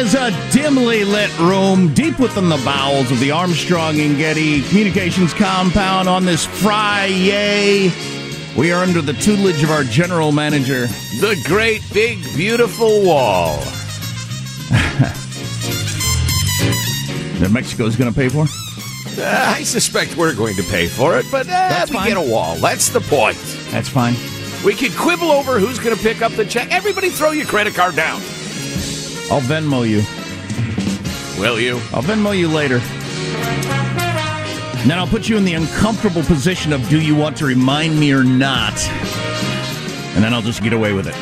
is a dimly lit room deep within the bowels of the Armstrong and Getty Communications compound on this Friday. We are under the tutelage of our general manager. The great, big, beautiful wall. that Mexico's going to pay for? Uh, I suspect we're going to pay for it, but uh, That's we fine. get a wall. That's the point. That's fine. We could quibble over who's going to pick up the check. Everybody throw your credit card down. I'll Venmo you. Will you? I'll Venmo you later. Then I'll put you in the uncomfortable position of do you want to remind me or not? And then I'll just get away with it.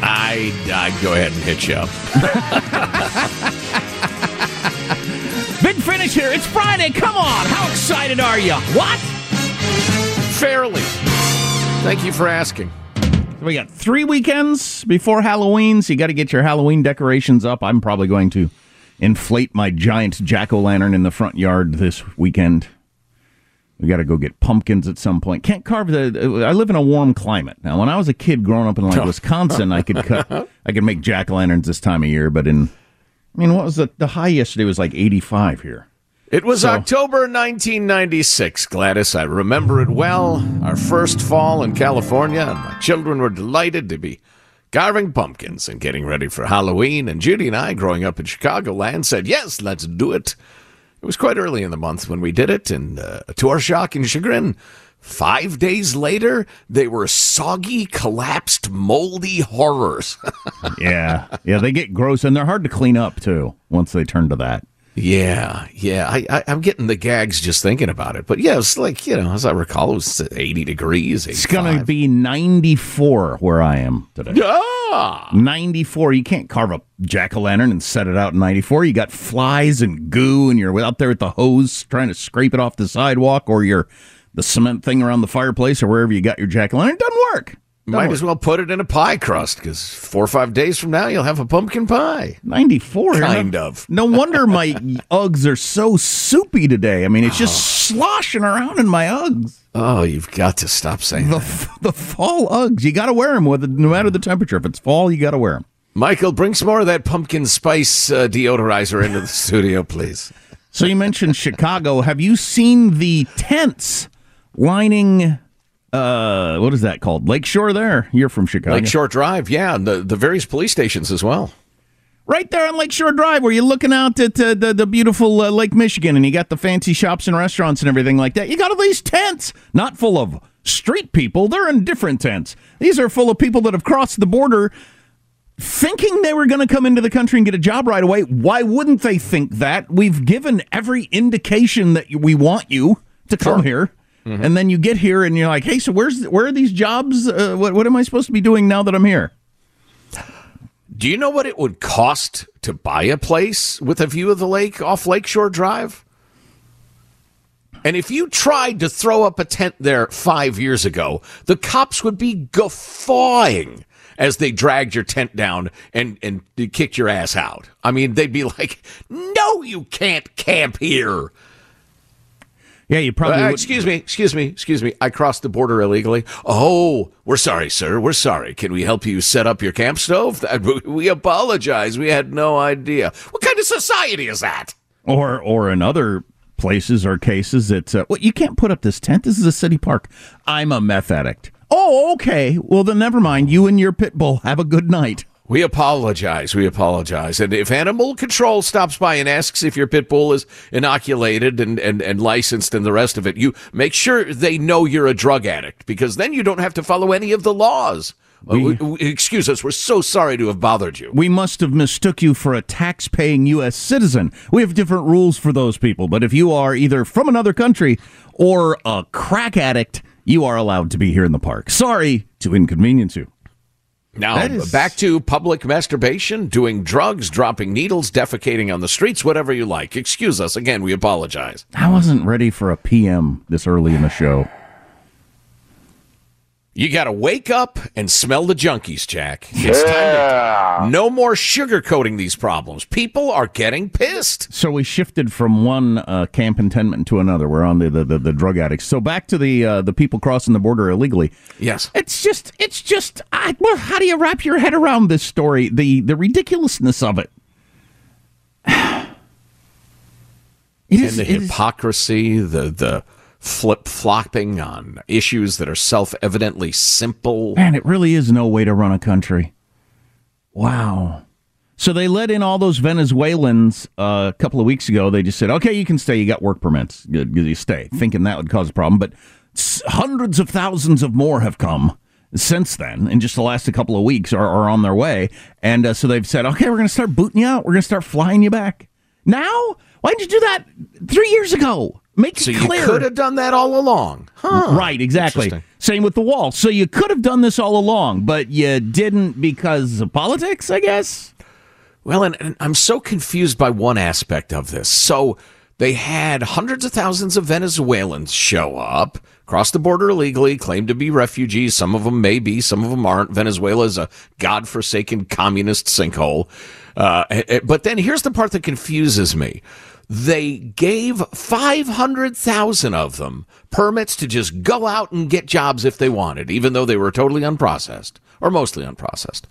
I'd, I'd go ahead and hit you up. Big finish here. It's Friday. Come on. How excited are you? What? Fairly. Thank you for asking. We got three weekends before Halloween, so you got to get your Halloween decorations up. I'm probably going to inflate my giant jack o' lantern in the front yard this weekend. We got to go get pumpkins at some point. Can't carve the. I live in a warm climate now. When I was a kid growing up in like Wisconsin, I could cut. I could make jack o' lanterns this time of year, but in. I mean, what was the the high yesterday was like 85 here. It was So- October 1996, Gladys. I remember it well. Our first fall in California, and my children were delighted to be carving pumpkins and getting ready for Halloween. And Judy and I, growing up in Chicagoland, said, Yes, let's do it. It was quite early in the month when we did it, and uh, to our shock and chagrin, five days later, they were soggy, collapsed, moldy horrors. Yeah, yeah, they get gross and they're hard to clean up too once they turn to that. Yeah, yeah. I, I, I'm getting the gags just thinking about it. But yeah, it's like, you know, as I recall, it was 80 degrees. It's going to be 94 where I am today. Ah! 94. You can't carve a jack o' lantern and set it out in 94. You got flies and goo, and you're out there with the hose trying to scrape it off the sidewalk, or you're the cement thing around the fireplace, or wherever you got your jack o' lantern. It doesn't work. Might as well put it in a pie crust because four or five days from now, you'll have a pumpkin pie. 94. Kind no, of. No wonder my Uggs are so soupy today. I mean, it's just sloshing around in my Uggs. Oh, you've got to stop saying The, that. the fall Uggs. You got to wear them, with no matter the temperature. If it's fall, you got to wear them. Michael, bring some more of that pumpkin spice uh, deodorizer into the studio, please. So you mentioned Chicago. Have you seen the tents lining? Uh, what is that called? Lakeshore. There, you're from Chicago. Lakeshore Drive, yeah, and the, the various police stations as well. Right there on Lakeshore Drive, where you're looking out at uh, the the beautiful uh, Lake Michigan, and you got the fancy shops and restaurants and everything like that. You got all these tents, not full of street people. They're in different tents. These are full of people that have crossed the border thinking they were going to come into the country and get a job right away. Why wouldn't they think that? We've given every indication that we want you to come sure. here. Mm-hmm. And then you get here and you're like, hey, so where's where are these jobs? Uh, what, what am I supposed to be doing now that I'm here? Do you know what it would cost to buy a place with a view of the lake off Lakeshore Drive? And if you tried to throw up a tent there five years ago, the cops would be guffawing as they dragged your tent down and, and kicked your ass out. I mean, they'd be like, no, you can't camp here. Yeah, you probably. Uh, excuse me, excuse me, excuse me. I crossed the border illegally. Oh, we're sorry, sir. We're sorry. Can we help you set up your camp stove? We apologize. We had no idea. What kind of society is that? Or, or in other places or cases, it's uh, well, you can't put up this tent. This is a city park. I'm a meth addict. Oh, okay. Well, then never mind. You and your pit bull have a good night. We apologize. We apologize. And if animal control stops by and asks if your pit bull is inoculated and, and, and licensed and the rest of it, you make sure they know you're a drug addict because then you don't have to follow any of the laws. Uh, we, excuse us. We're so sorry to have bothered you. We must have mistook you for a tax-paying U.S. citizen. We have different rules for those people. But if you are either from another country or a crack addict, you are allowed to be here in the park. Sorry to inconvenience you. Now, is... back to public masturbation, doing drugs, dropping needles, defecating on the streets, whatever you like. Excuse us. Again, we apologize. I wasn't ready for a PM this early in the show. You got to wake up and smell the junkies, Jack. It's yeah. To, no more sugarcoating these problems. People are getting pissed. So we shifted from one uh, camp intentment to another. We're on the, the, the, the drug addicts. So back to the uh, the people crossing the border illegally. Yes, it's just it's just I, well, how do you wrap your head around this story? The the ridiculousness of it. it is, and the hypocrisy, is, the the flip flopping on issues that are self evidently simple. Man, it really is no way to run a country. Wow. So they let in all those Venezuelans uh, a couple of weeks ago. They just said, okay, you can stay. You got work permits. You stay, thinking that would cause a problem. But hundreds of thousands of more have come since then, in just the last couple of weeks, are, are on their way. And uh, so they've said, okay, we're going to start booting you out. We're going to start flying you back. Now? Why didn't you do that three years ago? Make so it clear. you could have done that all along. Huh. Right, exactly. Same with the wall. So you could have done this all along, but you didn't because of politics, I guess? Well, and, and I'm so confused by one aspect of this. So they had hundreds of thousands of Venezuelans show up, cross the border illegally, claim to be refugees. Some of them may be, some of them aren't. Venezuela is a godforsaken communist sinkhole. Uh, eh, eh, but then here's the part that confuses me they gave 500,000 of them permits to just go out and get jobs if they wanted, even though they were totally unprocessed or mostly unprocessed.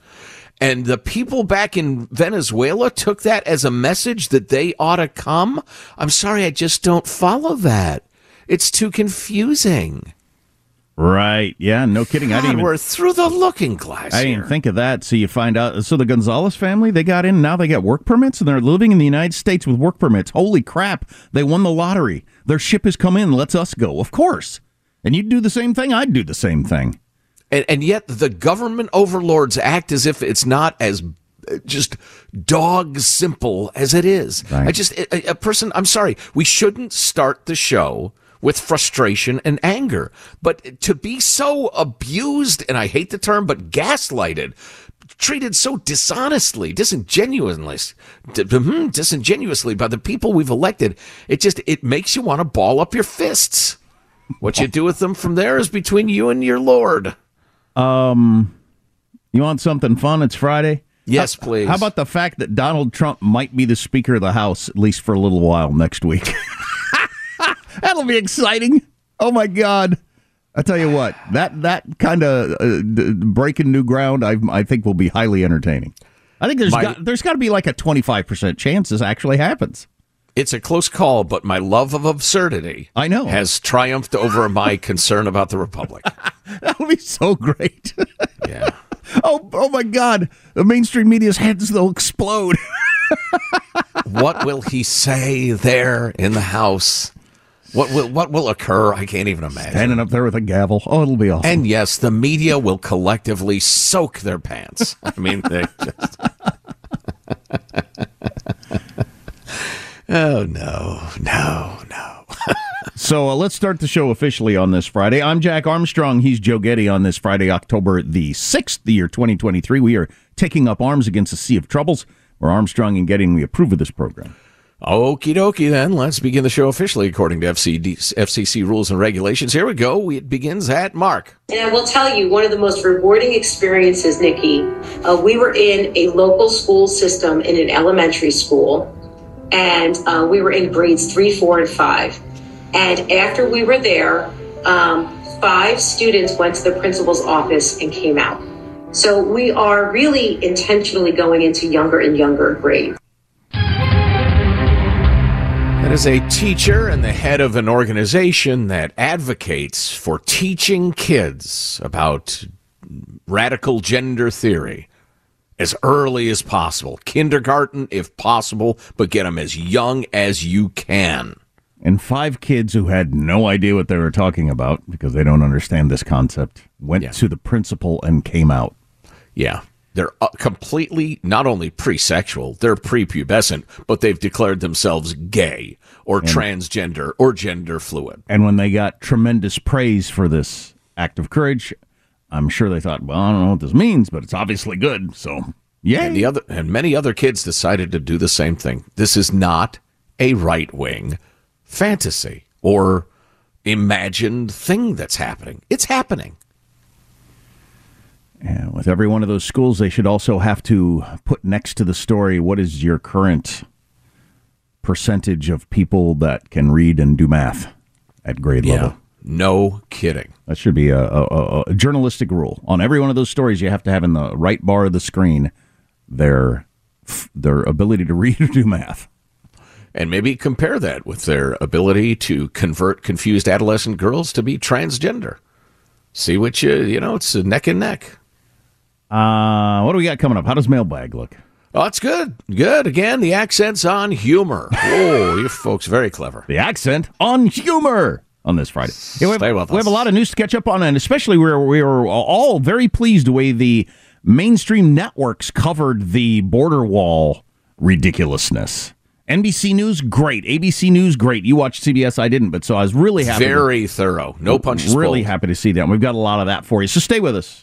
And the people back in Venezuela took that as a message that they ought to come. I'm sorry, I just don't follow that. It's too confusing. Right. Yeah. No kidding. God, I didn't. Even, we're through the looking glass. I didn't think of that. So you find out. So the Gonzalez family, they got in. Now they got work permits, and they're living in the United States with work permits. Holy crap! They won the lottery. Their ship has come in. Let's us go. Of course. And you'd do the same thing. I'd do the same thing. And, and yet the government overlords act as if it's not as uh, just dog simple as it is. Right. I just a, a person. I'm sorry. We shouldn't start the show with frustration and anger. But to be so abused, and I hate the term, but gaslighted, treated so dishonestly, disingenuously, hmm, disingenuously by the people we've elected, it just it makes you want to ball up your fists. What you do with them from there is between you and your Lord. Um, you want something fun? It's Friday. Yes, please. How about the fact that Donald Trump might be the Speaker of the House at least for a little while next week? That'll be exciting. Oh my God. I tell you what, that that kind of uh, d- breaking new ground, I I think will be highly entertaining. I think there's my, got, there's got to be like a 25 percent chance this actually happens. It's a close call, but my love of absurdity, I know, has triumphed over my concern about the republic. That'll be so great. yeah. Oh, oh my God! The mainstream media's heads they'll explode. what will he say there in the house? What will what will occur? I can't even imagine. Standing up there with a gavel. Oh, it'll be awesome. And yes, the media will collectively soak their pants. I mean, they just. oh no, no, no. so uh, let's start the show officially on this Friday. I'm Jack Armstrong. He's Joe Getty on this Friday, October the 6th, the year 2023. We are taking up arms against a sea of troubles. We're Armstrong and Getty, and we approve of this program. Okie dokie, then. Let's begin the show officially according to FCD, FCC rules and regulations. Here we go. It begins at Mark. And I will tell you, one of the most rewarding experiences, Nikki, uh, we were in a local school system in an elementary school, and uh, we were in grades three, four, and five. And after we were there, um, five students went to the principal's office and came out. So we are really intentionally going into younger and younger grades. Is a teacher and the head of an organization that advocates for teaching kids about radical gender theory as early as possible. Kindergarten, if possible, but get them as young as you can. And five kids who had no idea what they were talking about because they don't understand this concept went yeah. to the principal and came out. Yeah. They're uh, completely not only pre-sexual, they're prepubescent, but they've declared themselves gay or and, transgender or gender fluid. And when they got tremendous praise for this act of courage, I'm sure they thought, well, I don't know what this means, but it's obviously good. So, yeah. And the other and many other kids decided to do the same thing. This is not a right-wing fantasy or imagined thing that's happening. It's happening. And with every one of those schools, they should also have to put next to the story what is your current percentage of people that can read and do math at grade yeah, level. No kidding. That should be a, a, a, journalistic rule. On every one of those stories, you have to have in the right bar of the screen their their ability to read or do math. And maybe compare that with their ability to convert confused adolescent girls to be transgender. See what you, you know, it's neck and neck. Uh, what do we got coming up? How does mailbag look? Oh, it's good. Good. Again, the accent's on humor. Oh, you folks very clever. The accent on humor on this Friday. Yeah, we, have, Stay with we have a lot of news to catch up on, and especially we were, we were all very pleased the way the mainstream networks covered the border wall ridiculousness. NBC News, great. ABC News, great. You watched CBS, I didn't, but so I was really happy. Very to, thorough. No punches. Really pulled. happy to see that. We've got a lot of that for you. So stay with us.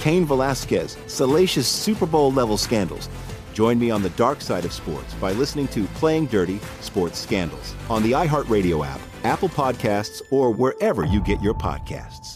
Cain Velasquez, salacious Super Bowl level scandals. Join me on the dark side of sports by listening to Playing Dirty Sports Scandals on the iHeartRadio app, Apple Podcasts, or wherever you get your podcasts.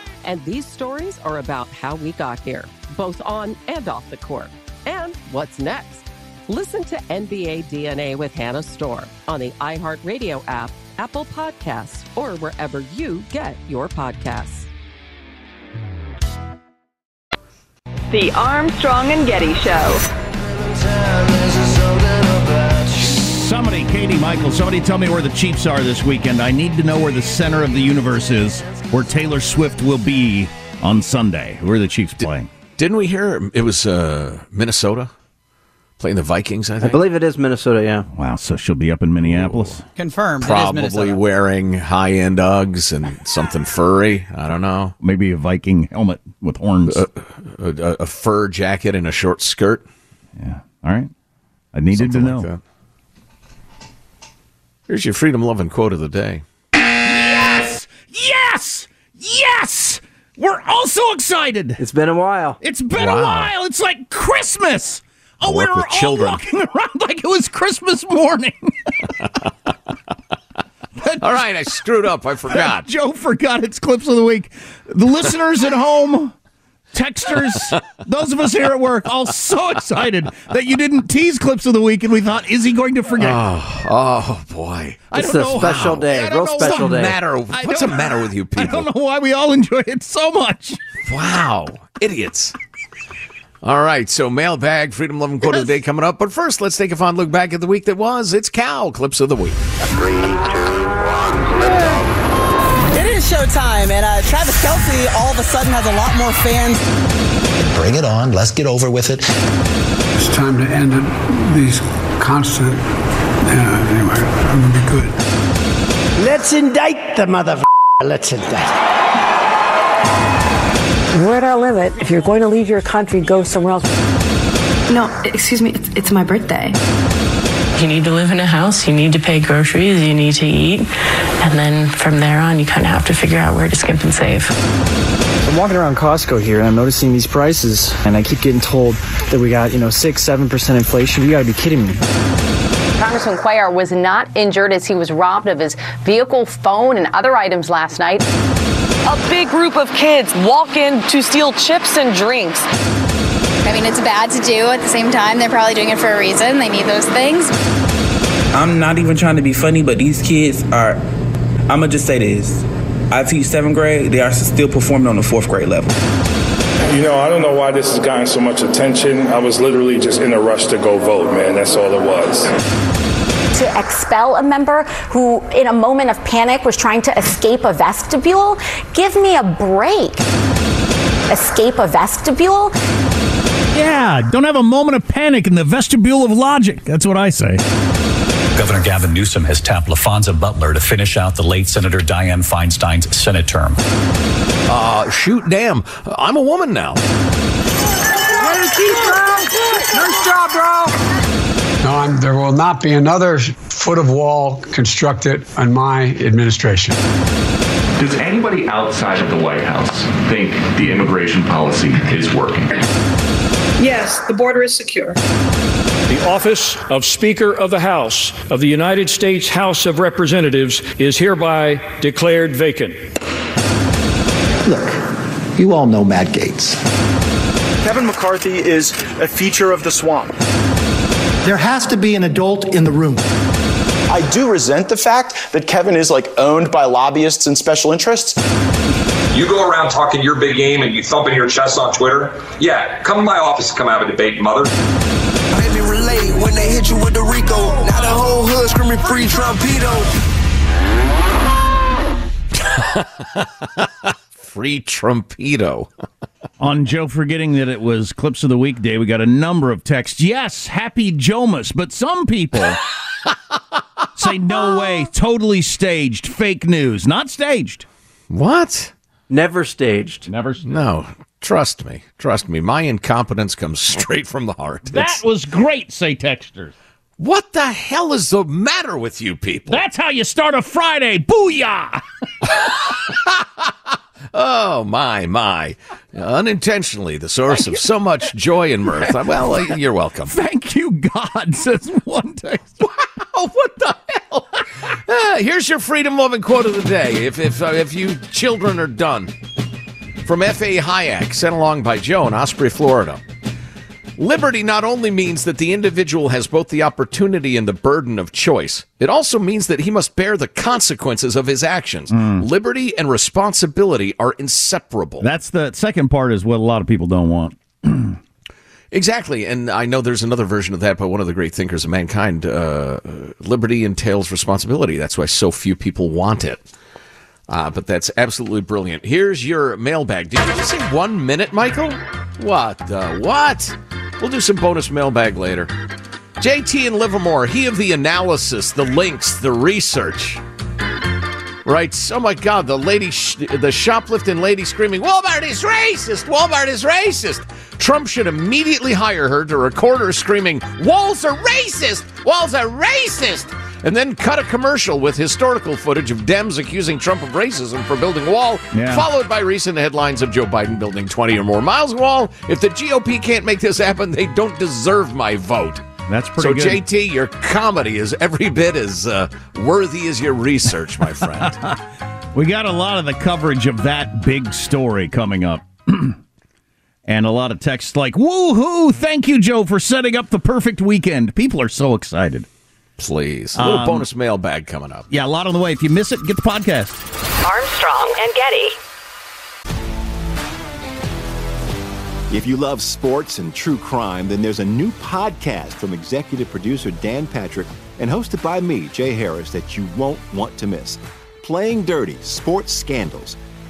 And these stories are about how we got here, both on and off the court. And what's next? Listen to NBA DNA with Hannah Storm on the iHeartRadio app, Apple Podcasts, or wherever you get your podcasts. The Armstrong and Getty Show. Somebody, Katie Michael, somebody tell me where the Chiefs are this weekend. I need to know where the center of the universe is, where Taylor Swift will be on Sunday. Where are the Chiefs playing? Didn't we hear it was uh, Minnesota playing the Vikings? I think. I believe it is Minnesota. Yeah. Wow, so she'll be up in Minneapolis. Confirmed. It is Probably Minnesota. wearing high end Uggs and something furry. I don't know. Maybe a Viking helmet with horns. A, a, a fur jacket and a short skirt. Yeah. All right. I needed Something to like know. that. Here's your freedom loving quote of the day. Yes! Yes! Yes! We're all so excited. It's been a while. It's been a while. It's like Christmas. Oh, we Work were all children. walking around like it was Christmas morning. All right, I screwed up. I forgot. Joe forgot its clips of the week. The listeners at home, texters, those of us here at work, all so excited that you didn't tease clips of the week, and we thought, is he going to forget? Oh, oh boy. I It's a know special how. day, I real know special what day. Matter? I What's the matter with you people? I don't know why we all enjoy it so much. Wow, idiots. All right, so mailbag, freedom loving quote of the day coming up. But first, let's take a fond look back at the week that was. It's Cal clips of the week. Showtime, and uh, Travis Kelce all of a sudden has a lot more fans. Bring it on. Let's get over with it. It's time to end it, these constant. Yeah, anyway, I'm gonna be good. Let's indict the mother. Let's indict. We're at our limit. If you're going to leave your country, go somewhere else. No, excuse me, it's, it's my birthday. You need to live in a house, you need to pay groceries, you need to eat, and then from there on, you kind of have to figure out where to skimp and save. I'm walking around Costco here and I'm noticing these prices, and I keep getting told that we got, you know, six, seven percent inflation. You gotta be kidding me. Congressman Cuellar was not injured as he was robbed of his vehicle, phone, and other items last night. A big group of kids walk in to steal chips and drinks. I mean, it's bad to do. At the same time, they're probably doing it for a reason. They need those things. I'm not even trying to be funny, but these kids are. I'm gonna just say this: I teach seventh grade. They are still performing on the fourth grade level. You know, I don't know why this has gotten so much attention. I was literally just in a rush to go vote, man. That's all it was. to expel a member who, in a moment of panic, was trying to escape a vestibule. Give me a break. Escape a vestibule? Yeah, don't have a moment of panic in the vestibule of logic. That's what I say. Governor Gavin Newsom has tapped Laphonza Butler to finish out the late Senator Dianne Feinstein's Senate term. Uh, shoot, damn. I'm a woman now. Nice job, bro. No, I'm, there will not be another foot of wall constructed on my administration. Does anybody outside of the White House think the immigration policy is working? Yes, the border is secure. The office of Speaker of the House of the United States House of Representatives is hereby declared vacant. Look, you all know Matt Gaetz. Kevin McCarthy is a feature of the swamp. There has to be an adult in the room. I do resent the fact that Kevin is like owned by lobbyists and special interests. You go around talking your big game and you thumping your chest on Twitter. Yeah, come to my office and come have a debate, mother. Made me relate when they hit you with the Rico. Now the whole hood screaming free Trumpito. Free Trumpito. On Joe forgetting that it was Clips of the Week Day, we got a number of texts. Yes, happy Jomas, but some people say no way, totally staged, fake news, not staged. What? Never staged. Never. No, trust me. Trust me. My incompetence comes straight from the heart. That It's- was great, say texters. what the hell is the matter with you people? That's how you start a Friday. Booyah! Oh, my, my. Unintentionally, the source of so much joy and mirth. Well, uh, you're welcome. Thank you, God, says one text. Wow, what the hell? Ah, here's your freedom loving quote of the day. If, if, uh, if you children are done. From F.A. Hayek, sent along by Joe in Osprey, Florida. Liberty not only means that the individual has both the opportunity and the burden of choice, it also means that he must bear the consequences of his actions. Liberty and responsibility are inseparable. That's the second part, is what a lot of people don't want. Exactly, and I know there's another version of that by one of the great thinkers of mankind. Uh, liberty entails responsibility. That's why so few people want it. Uh, but that's absolutely brilliant. Here's your mailbag. Did you just say one minute, Michael? What the what? We'll do some bonus mailbag later. JT in Livermore, he of the analysis, the links, the research. Writes, oh my God, the lady, sh- the shoplifting lady screaming, Walmart is racist! Walmart is racist! Trump should immediately hire her to record her screaming, Walls are racist! Walls are racist! And then cut a commercial with historical footage of Dems accusing Trump of racism for building a wall, Yeah. followed by recent headlines of Joe Biden building 20 or more miles of wall. If the GOP can't make this happen, they don't deserve my vote. That's So, pretty good. So, JT, your comedy is every bit as uh, worthy as your research, my friend. We got a lot of the coverage of that big story coming up. and a lot of texts like, woohoo, thank you, Joe, for setting up the perfect weekend. People are so excited. Please. A little Um, bonus mailbag coming up. Yeah, a lot on the way. If you miss it, get the podcast. Armstrong and Getty. If you love sports and true crime, then there's a new podcast from executive producer Dan Patrick and hosted by me, Jay Harris, that you won't want to miss. Playing Dirty Sports Scandals.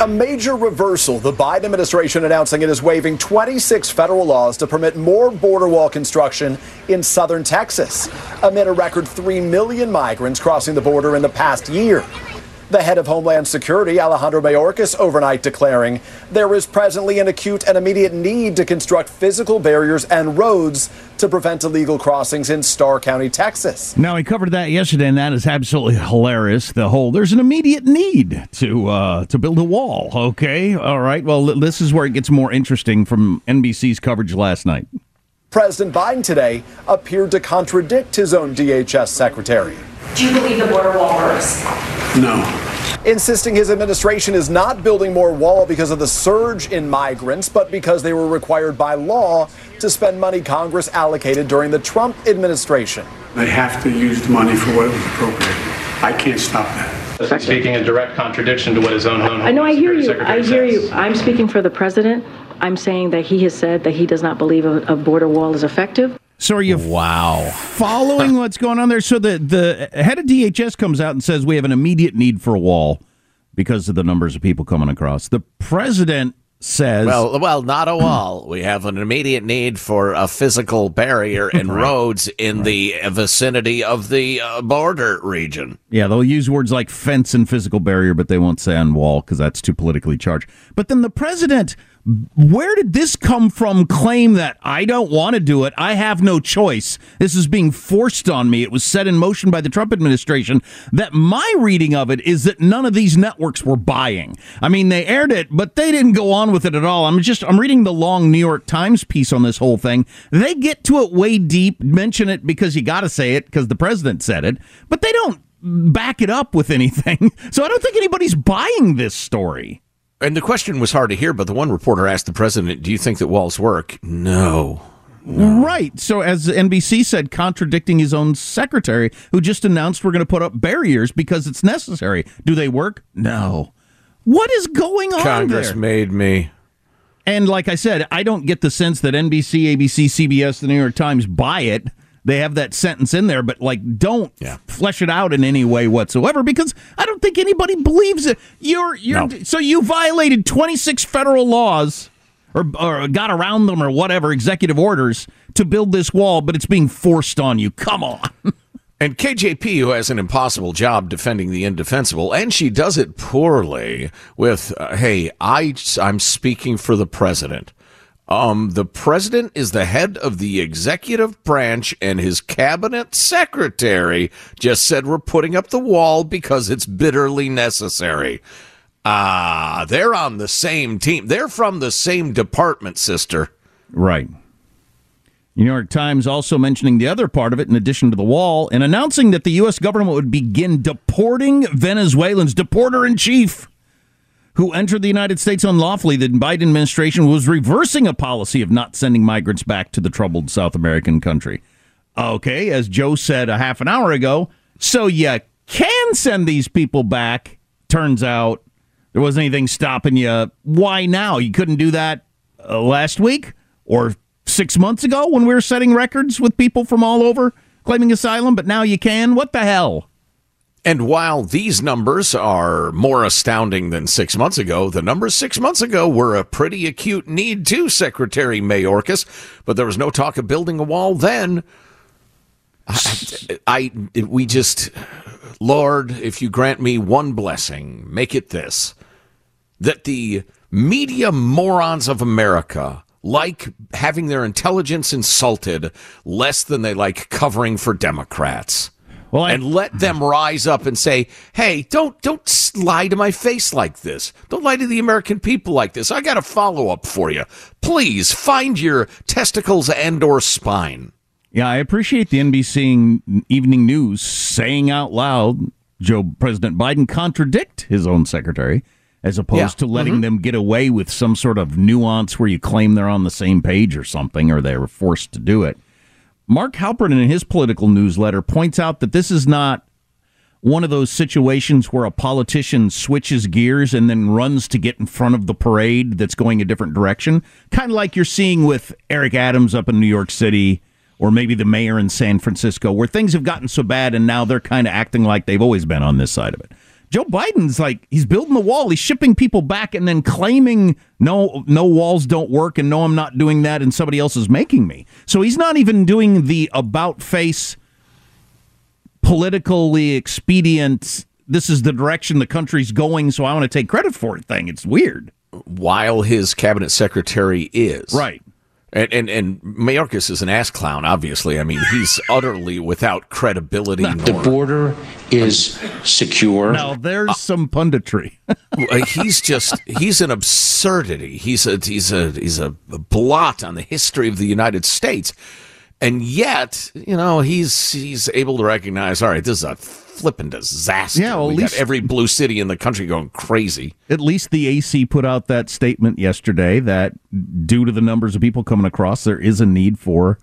A major reversal. The Biden administration announcing it is waiving 26 federal laws to permit more border wall construction in southern Texas, amid a record 3 million migrants crossing the border in the past year. The head of Homeland Security, Alejandro Mayorkas, overnight declaring there is presently an acute and immediate need to construct physical barriers and roads to prevent illegal crossings in Starr County, Texas. Now, we covered that yesterday, and that is absolutely hilarious. The whole there's an immediate need to uh, to build a wall. Okay, all right. Well, this is where it gets more interesting from NBC's coverage last night. President Biden today appeared to contradict his own DHS secretary. Do you believe the border wall works? No. Insisting his administration is not building more wall because of the surge in migrants, but because they were required by law to spend money Congress allocated during the Trump administration. They have to use the money for what it was appropriated. I can't stop that. Speaking in direct contradiction to what his own home. I know, I hear you. Secretary I hear says. you. I'm speaking for the president. I'm saying that he has said that he does not believe a, a border wall is effective. So are you wow following what's going on there? So the the head of DHS comes out and says we have an immediate need for a wall because of the numbers of people coming across. The president says Well, well, not a wall. We have an immediate need for a physical barrier and Right. roads in the vicinity of the uh, border region. Yeah, they'll use words like fence and physical barrier, but they won't say on wall because that's too politically charged. But then the president, where did this come from? Claim that I don't want to do it. I have no choice. This is being forced on me. It was set in motion by the Trump administration. That my reading of it is that none of these networks were buying. I mean, they aired it, but they didn't go on with it at all. I'm just I'm reading the long New York Times piece on this whole thing. They get to it way deep, mention it because you got to say it because the president said it, but they don't back it up with anything. So I don't think anybody's buying this story. And the question was hard to hear, but the one reporter asked the president, "Do you think that walls work?" No. Right. So, as NBC said, contradicting his own secretary, who just announced we're going to put up barriers because it's necessary. Do they work? No. What is going on Congress there? made me. And like I said, I don't get the sense that NBC, ABC, CBS, the New York Times buy it. They have that sentence in there, but like, don't flesh it out in any way whatsoever because I don't think anybody believes it. You're, you're, No. so you violated 26 federal laws or, or got around them or whatever executive orders to build this wall, but it's being forced on you. Come on. And KJP, who has an impossible job defending the indefensible, and she does it poorly with, uh, hey, I, I'm speaking for the president. Um, the president is the head of the executive branch, and his cabinet secretary just said we're putting up the wall because it's bitterly necessary. Ah, they're on the same team. They're from the same department, sister. Right. New York Times also mentioning the other part of it, in addition to the wall, and announcing that the U.S. government would begin deporting Venezuelans, deporter in chief, who entered the United States unlawfully. The Biden administration was reversing a policy of not sending migrants back to the troubled South American country. Okay, as Joe said a half an hour ago, so you can send these people back. Turns out there wasn't anything stopping you. Why now? You couldn't do that uh, last week or six months ago when we were setting records with people from all over claiming asylum, but now you can? What the hell? And while these numbers are more astounding than six months ago, the numbers six months ago were a pretty acute need too, Secretary Mayorkas. But there was no talk of building a wall then. I, I we just, Lord, if you grant me one blessing, make it this: that the media morons of America like having their intelligence insulted less than they like covering for Democrats. Well, I- and let them rise up and say, "Hey, don't don't lie to my face like this. Don't lie to the American people like this. I got a follow up for you. Please find your testicles and or spine." Yeah, I appreciate the NBC Evening News saying out loud Joe President Biden contradict his own secretary as opposed Yeah. to letting Mhm. them get away with some sort of nuance where you claim they're on the same page or something or they were forced to do it. Mark Halperin in his political newsletter points out that this is not one of those situations where a politician switches gears and then runs to get in front of the parade that's going a different direction. Kind of like you're seeing with Eric Adams up in New York City or maybe the mayor in San Francisco, where things have gotten so bad and now they're kind of acting like they've always been on this side of it. Joe Biden's like he's building the wall, he's shipping people back and then claiming no no walls don't work and no I'm not doing that and somebody else is making me. So he's not even doing the about face politically expedient this is the direction the country's going so I want to take credit for it thing. It's weird. While his cabinet secretary is Right. And, and and Mayorkas is an ass clown, obviously. I mean, he's utterly without credibility. The border is secure. Now there's some punditry. Uh, he's just he's an absurdity. He's a he's a he's a blot on the history of the United States. And yet, you know, he's he's able to recognize, all right, this is a flippin' disaster. Yeah, well, we least- got every blue city in the country going crazy. At least the AC put out that statement yesterday that due to the numbers of people coming across, there is a need for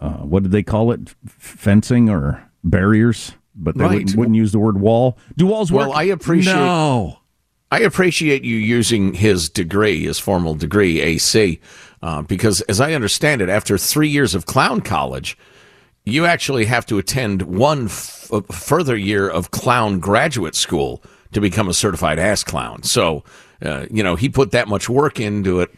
uh, what did they call it? Fencing or barriers? But they Right. wouldn't, wouldn't use the word wall. Do walls work? Well, I appreciate No. I appreciate you using his degree, his formal degree, AC, uh, because as I understand it, after three years of clown college, you actually have to attend one f- uh, further year of clown graduate school to become a certified ass clown. So, uh, you know, he put that much work into it,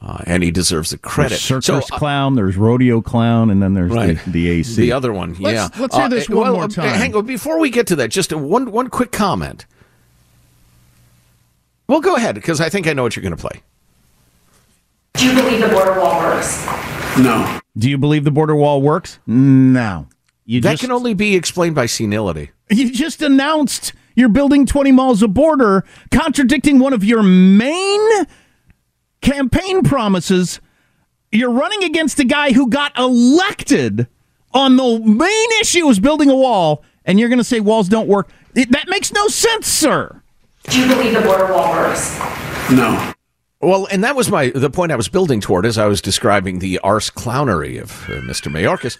uh, and he deserves the credit. There's circus so, uh, clown, there's rodeo clown, and then there's Right. the, the AC. The other one, Let's- yeah. let's hear Uh, this uh, one well, more time. Hang on, before we get to that, just a one one quick comment. Well, go ahead because I think I know what you're going to play. Do you believe the border wall works? No. Do you believe the border wall works? No. You that just, can only be explained by senility. You just announced you're building 20 miles of border, contradicting one of your main campaign promises. You're running against a guy who got elected on the main issue is building a wall, and you're going to say walls don't work. It, that makes no sense, sir. Do you believe the border wall works? No. Well, and that was my the point I was building toward as I was describing the arse clownery of uh, Mr. Mayorkas.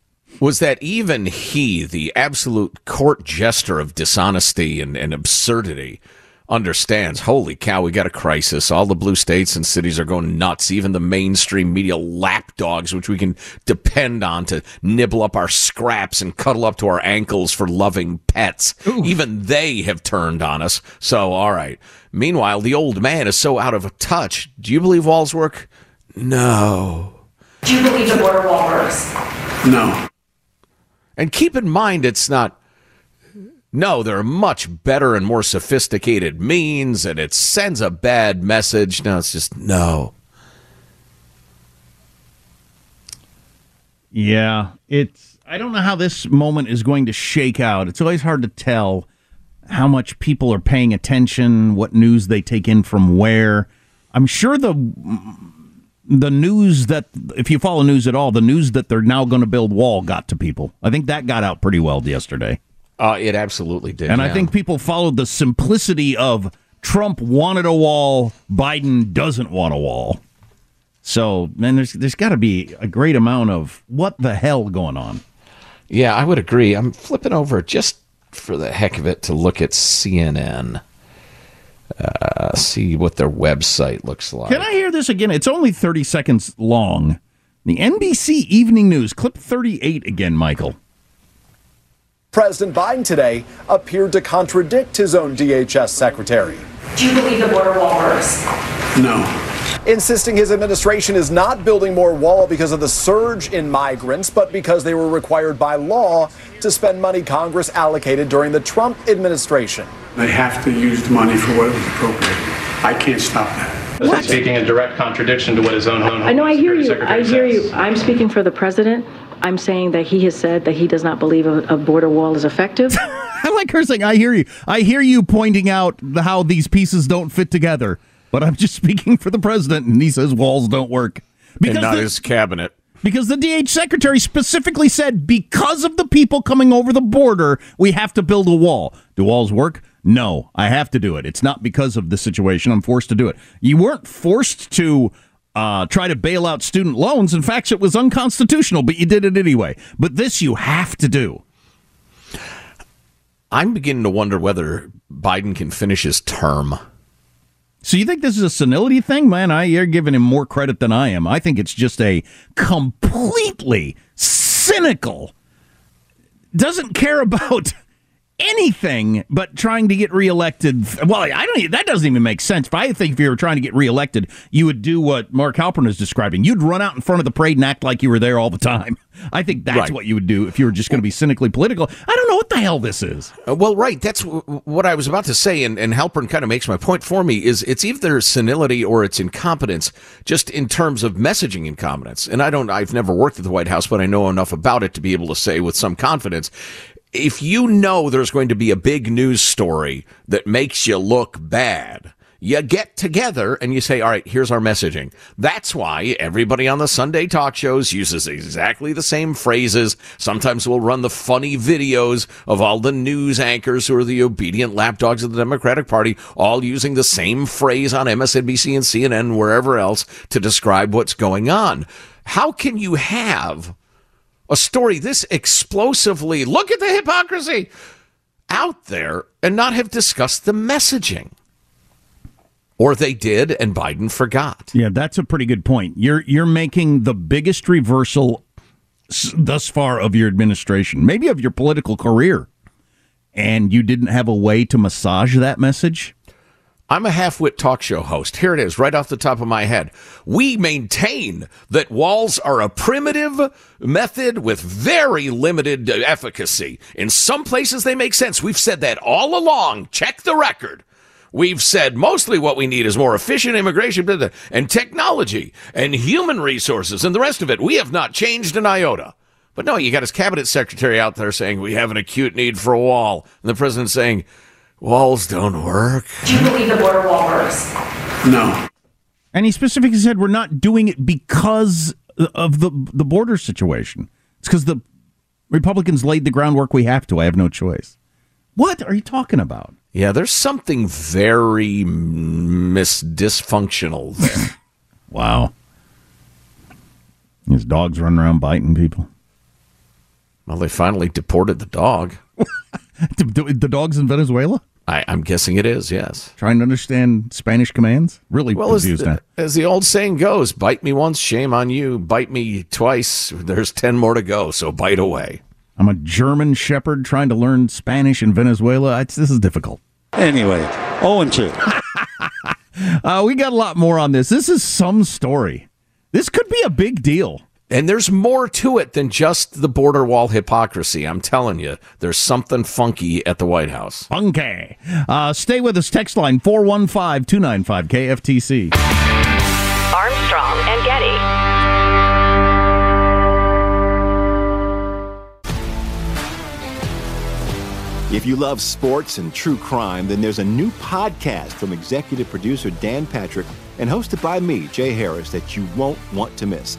was that even he, the absolute court jester of dishonesty and, and absurdity, understands, holy cow, we got a crisis. All the blue states and cities are going nuts. Even the mainstream media lapdogs, which we can depend on to nibble up our scraps and cuddle up to our ankles for loving pets. Even they have turned on us. So, all right. Meanwhile, the old man is so out of touch. Do you believe walls work? No. Do you believe the border wall works? No. And keep in mind, it's not. No, there are much better and more sophisticated means, and it sends a bad message. No, it's just no. Yeah, it's. I don't know how this moment is going to shake out. It's always hard to tell how much people are paying attention, what news they take in from where. I'm sure the the news that if you follow news at all, the news that they're now going to build wall got to people. I think that got out pretty well yesterday. Uh, it absolutely did. And I think people followed the simplicity of Trump wanted a wall, Biden doesn't want a wall. So, man, there's there's got to be a great amount of what the hell going on. Yeah, I would agree. I'm flipping over just for the heck of it to look at CNN. Uh, see what their website looks like. Can I hear this again? It's only 30 seconds long. The NBC Evening News, clip 38 again, Michael. President Biden today appeared to contradict his own DHS secretary. Do you believe the border wall works? No. Insisting his administration is not building more wall because of the surge in migrants, but because they were required by law to spend money Congress allocated during the Trump administration. They have to use the money for what it was appropriated. I can't stop that. What? Speaking in direct contradiction to what his own home. I know, I hear you. Secretary I hear says. you. I'm speaking for the president. I'm saying that he has said that he does not believe a, a border wall is effective. I like her saying, I hear you. I hear you pointing out how these pieces don't fit together, but I'm just speaking for the president, and he says walls don't work. and not the- his cabinet. Because the DH secretary specifically said, because of the people coming over the border, we have to build a wall. Do walls work? No, I have to do it. It's not because of the situation. I'm forced to do it. You weren't forced to uh, try to bail out student loans. In fact, it was unconstitutional, but you did it anyway. But this you have to do. I'm beginning to wonder whether Biden can finish his term. So you think this is a senility thing, man? I you're giving him more credit than I am. I think it's just a completely cynical, doesn't care about anything but trying to get reelected. Well, I don't. That doesn't even make sense. If I think if you were trying to get reelected, you would do what Mark Halperin is describing. You'd run out in front of the parade and act like you were there all the time. I think that's Right. what you would do if you were just going to be cynically political. I don't know what the hell this is. Uh, well, right. That's w- what I was about to say, and, and Halperin kind of makes my point for me. Is it's either senility or it's incompetence, just in terms of messaging incompetence. And I don't. I've never worked at the White House, but I know enough about it to be able to say with some confidence. If you know there's going to be a big news story that makes you look bad, you get together and you say, all right, here's our messaging. That's why everybody on the Sunday talk shows uses exactly the same phrases. Sometimes we'll run the funny videos of all the news anchors who are the obedient lapdogs of the Democratic Party, all using the same phrase on MSNBC and CNN wherever else to describe what's going on. How can you have a story this explosively, look at the hypocrisy, out there and not have discussed the messaging? Or they did and Biden forgot. Yeah, that's a pretty good point. You're you're making the biggest reversal thus far of your administration, maybe of your political career, and you didn't have a way to massage that message. I'm a half-wit talk show host. Here it is, right off the top of my head. We maintain that walls are a primitive method with very limited efficacy. In some places they make sense. We've said that all along. Check the record. We've said mostly what we need is more efficient immigration and technology and human resources and the rest of it. We have not changed an iota. But no, you got his cabinet secretary out there saying we have an acute need for a wall. And the president saying, walls don't work. Do you believe the border wall works? No. And he specifically said we're not doing it because of the the border situation. It's because the Republicans laid the groundwork. We have to. I have no choice. What are you talking about? Yeah, there's something very mis dysfunctional there. wow. His dogs running around biting people. Well, they finally deported the dog. the dog's in Venezuela? I, am guessing it is, yes. Trying to understand Spanish commands? Really well, confused as now. the, as the old saying goes, bite me once, shame on you. Bite me twice, there's 10 more to go, so bite away. I'm a German shepherd trying to learn Spanish in Venezuela. It's, this is difficult. Anyway, 0 and 2. uh, we got a lot more on this. This is some story. This could be a big deal. And there's more to it than just the border wall hypocrisy. I'm telling you, there's something funky at the White House. Funky. Uh, stay with us. Text line 415 295 KFTC. Armstrong and Getty. If you love sports and true crime, then there's a new podcast from executive producer Dan Patrick and hosted by me, Jay Harris, that you won't want to miss.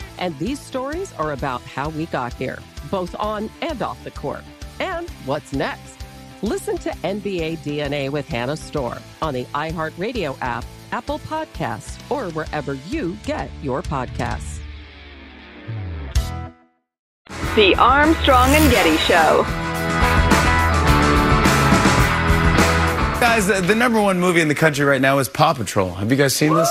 And these stories are about how we got here, both on and off the court. And what's next? Listen to NBA DNA with Hannah Storm on the iHeartRadio app, Apple Podcasts, or wherever you get your podcasts. The Armstrong and Getty Show. Guys, the, the number one movie in the country right now is Paw Patrol. Have you guys seen this?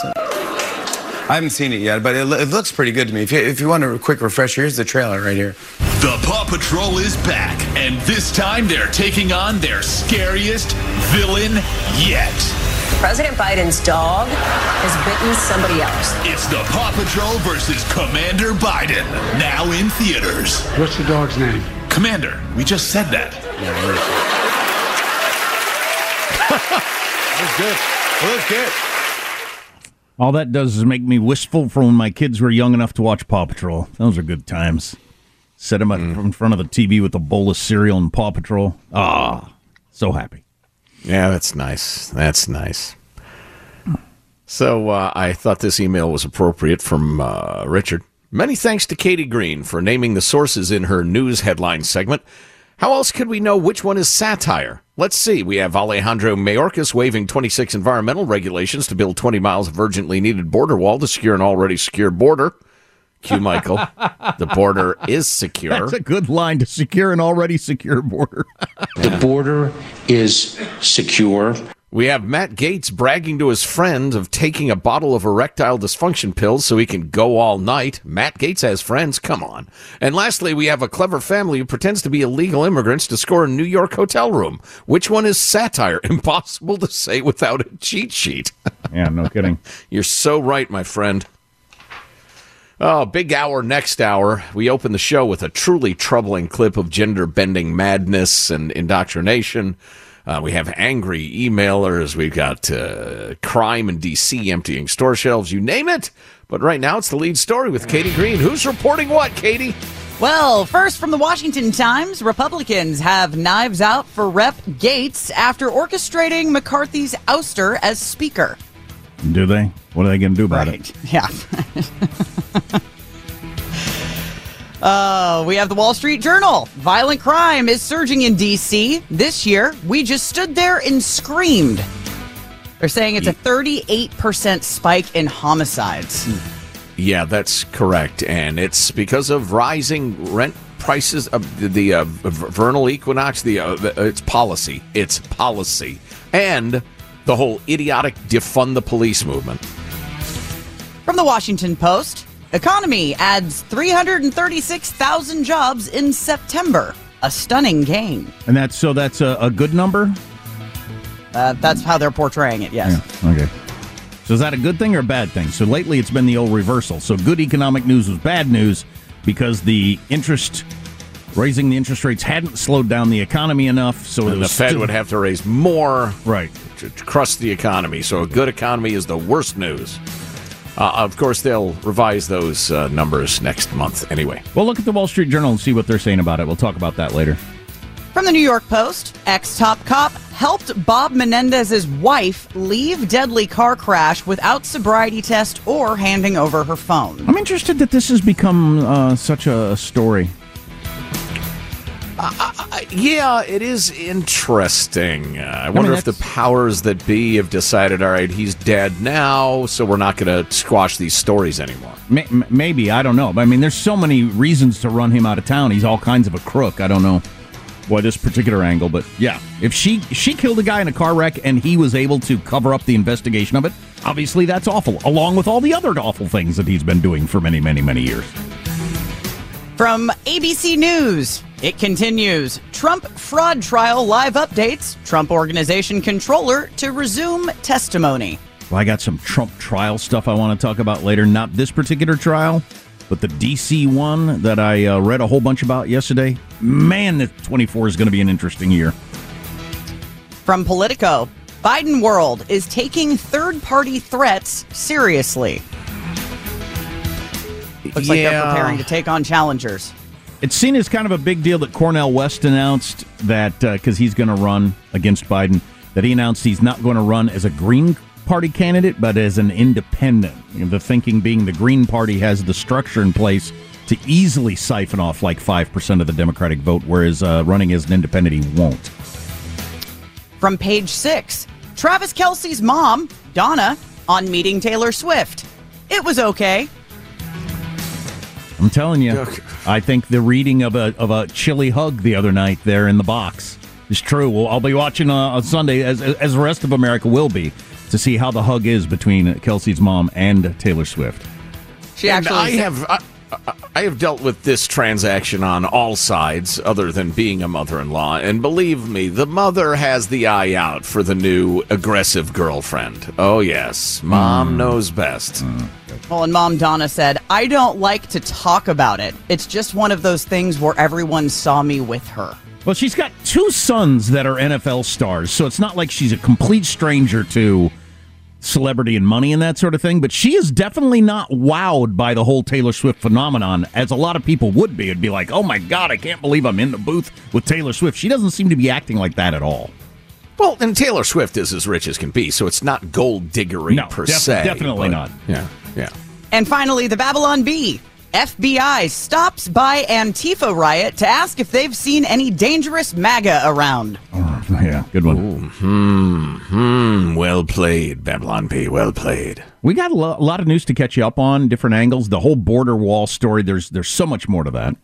I haven't seen it yet, but it, it looks pretty good to me. If you, if you want a quick refresher, here's the trailer right here. The Paw Patrol is back, and this time they're taking on their scariest villain yet. President Biden's dog has bitten somebody else. It's the Paw Patrol versus Commander Biden, now in theaters. What's the dog's name? Commander, we just said that. That was good. That was good. All that does is make me wistful for when my kids were young enough to watch Paw Patrol. Those are good times. Set them up in front of the TV with a bowl of cereal and Paw Patrol. Ah, so happy. Yeah, that's nice. That's nice. So uh, I thought this email was appropriate from uh, Richard. Many thanks to Katie Green for naming the sources in her news headline segment. How else could we know which one is satire? Let's see. We have Alejandro Mayorkas waiving 26 environmental regulations to build 20 miles of urgently needed border wall to secure an already secure border. Q Michael. the border is secure. That's a good line to secure an already secure border. The border is secure. We have Matt Gaetz bragging to his friend of taking a bottle of erectile dysfunction pills so he can go all night. Matt Gaetz has friends. Come on. And lastly, we have a clever family who pretends to be illegal immigrants to score a New York hotel room. Which one is satire? Impossible to say without a cheat sheet. yeah, no kidding. You're so right, my friend. Oh, big hour next hour. We open the show with a truly troubling clip of gender bending madness and indoctrination. Uh, we have angry emailers. We've got uh, crime in D.C. emptying store shelves. You name it. But right now, it's the lead story with Katie Green. Who's reporting what, Katie? Well, first from the Washington Times, Republicans have knives out for Rep. Gaetz after orchestrating McCarthy's ouster as Speaker. Do they? What are they going to do about Right. it? Yeah. Uh, we have the Wall Street Journal. Violent crime is surging in D.C. This year, we just stood there and screamed. They're saying it's a 38% spike in homicides. Yeah, that's correct, and it's because of rising rent prices of the, the uh, vernal equinox. The uh, it's policy, it's policy, and the whole idiotic defund the police movement. From the Washington Post, economy adds 336,000 jobs in September. A stunning gain. And that's so that's a, a good number. Uh, that's how they're portraying it. Yes. Yeah, okay. So is that a good thing or a bad thing? So lately it's been the old reversal. So good economic news was bad news because the interest raising the interest rates hadn't slowed down the economy enough. So and the Fed still, would have to raise more, right, to, to crush the economy. So a good economy is the worst news. Uh, of course, they'll revise those uh, numbers next month anyway. We'll look at the Wall Street Journal and see what they're saying about it. We'll talk about that later. From the New York Post, ex top cop helped Bob Menendez's wife leave deadly car crash without sobriety test or handing over her phone. I'm interested that this has become uh, such a story. Uh, yeah, it is interesting. Uh, I, I wonder mean, if the powers that be have decided, all right, he's dead now, so we're not going to squash these stories anymore. May- maybe I don't know. I mean, there's so many reasons to run him out of town. He's all kinds of a crook. I don't know why this particular angle, but yeah, if she she killed a guy in a car wreck and he was able to cover up the investigation of it, obviously that's awful. Along with all the other awful things that he's been doing for many, many, many years. From ABC News, it continues. Trump fraud trial live updates. Trump organization controller to resume testimony. Well, I got some Trump trial stuff I want to talk about later. Not this particular trial, but the DC one that I uh, read a whole bunch about yesterday. Man, the 24 is going to be an interesting year. From Politico, Biden world is taking third party threats seriously. Looks yeah. like they're preparing to take on challengers. It's seen as kind of a big deal that Cornel West announced that because uh, he's going to run against Biden, that he announced he's not going to run as a Green Party candidate, but as an independent. You know, the thinking being the Green Party has the structure in place to easily siphon off like 5% of the Democratic vote, whereas uh, running as an independent, he won't. From page six Travis Kelce's mom, Donna, on meeting Taylor Swift. It was okay. I'm telling you, I think the reading of a of a chilly hug the other night there in the box is true. Well, I'll be watching uh, on Sunday, as as the rest of America will be, to see how the hug is between Kelce's mom and Taylor Swift. She actually, and I have. I, I have dealt with this transaction on all sides, other than being a mother-in-law, and believe me, the mother has the eye out for the new aggressive girlfriend. Oh yes, mom mm. knows best. Mm. Well, and mom Donna said, I don't like to talk about it. It's just one of those things where everyone saw me with her. Well, she's got two sons that are NFL stars, so it's not like she's a complete stranger to celebrity and money and that sort of thing. But she is definitely not wowed by the whole Taylor Swift phenomenon, as a lot of people would be. It'd be like, oh my God, I can't believe I'm in the booth with Taylor Swift. She doesn't seem to be acting like that at all. Well, and Taylor Swift is as rich as can be, so it's not gold diggery no, per def- se. Definitely but, not. Yeah. Yeah. And finally, the Babylon Bee. FBI stops by Antifa riot to ask if they've seen any dangerous MAGA around. Oh, yeah, good one. Ooh, hmm, hmm. Well played, Babylon Bee. Well played. We got a, lo- a lot of news to catch you up on, different angles. The whole border wall story. There's there's so much more to that.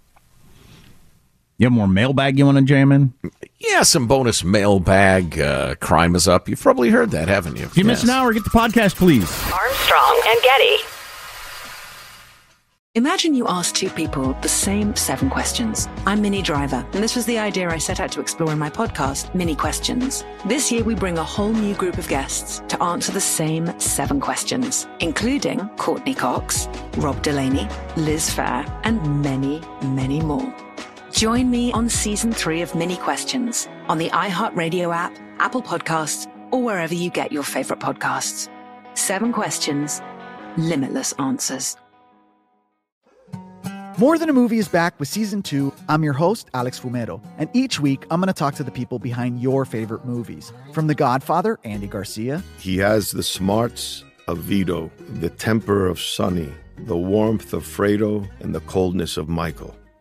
You have more mailbag you want to jam in? Yeah, some bonus mailbag. Uh, crime is up. You've probably heard that, haven't you? If you yes. miss an hour, get the podcast, please. Armstrong and Getty. Imagine you ask two people the same seven questions. I'm Minnie Driver, and this was the idea I set out to explore in my podcast, Minnie Questions. This year, we bring a whole new group of guests to answer the same seven questions, including Courteney Cox, Rob Delaney, Liz Phair, and many, many more. Join me on season three of Minnie Questions on the iHeartRadio app, Apple Podcasts, or wherever you get your favorite podcasts. Seven questions, limitless answers. More Than a Movie is back with season two. I'm your host, Alex Fumero, and each week I'm going to talk to the people behind your favorite movies. From The Godfather, Andy Garcia. He has the smarts of Vito, the temper of Sonny, the warmth of Fredo, and the coldness of Michael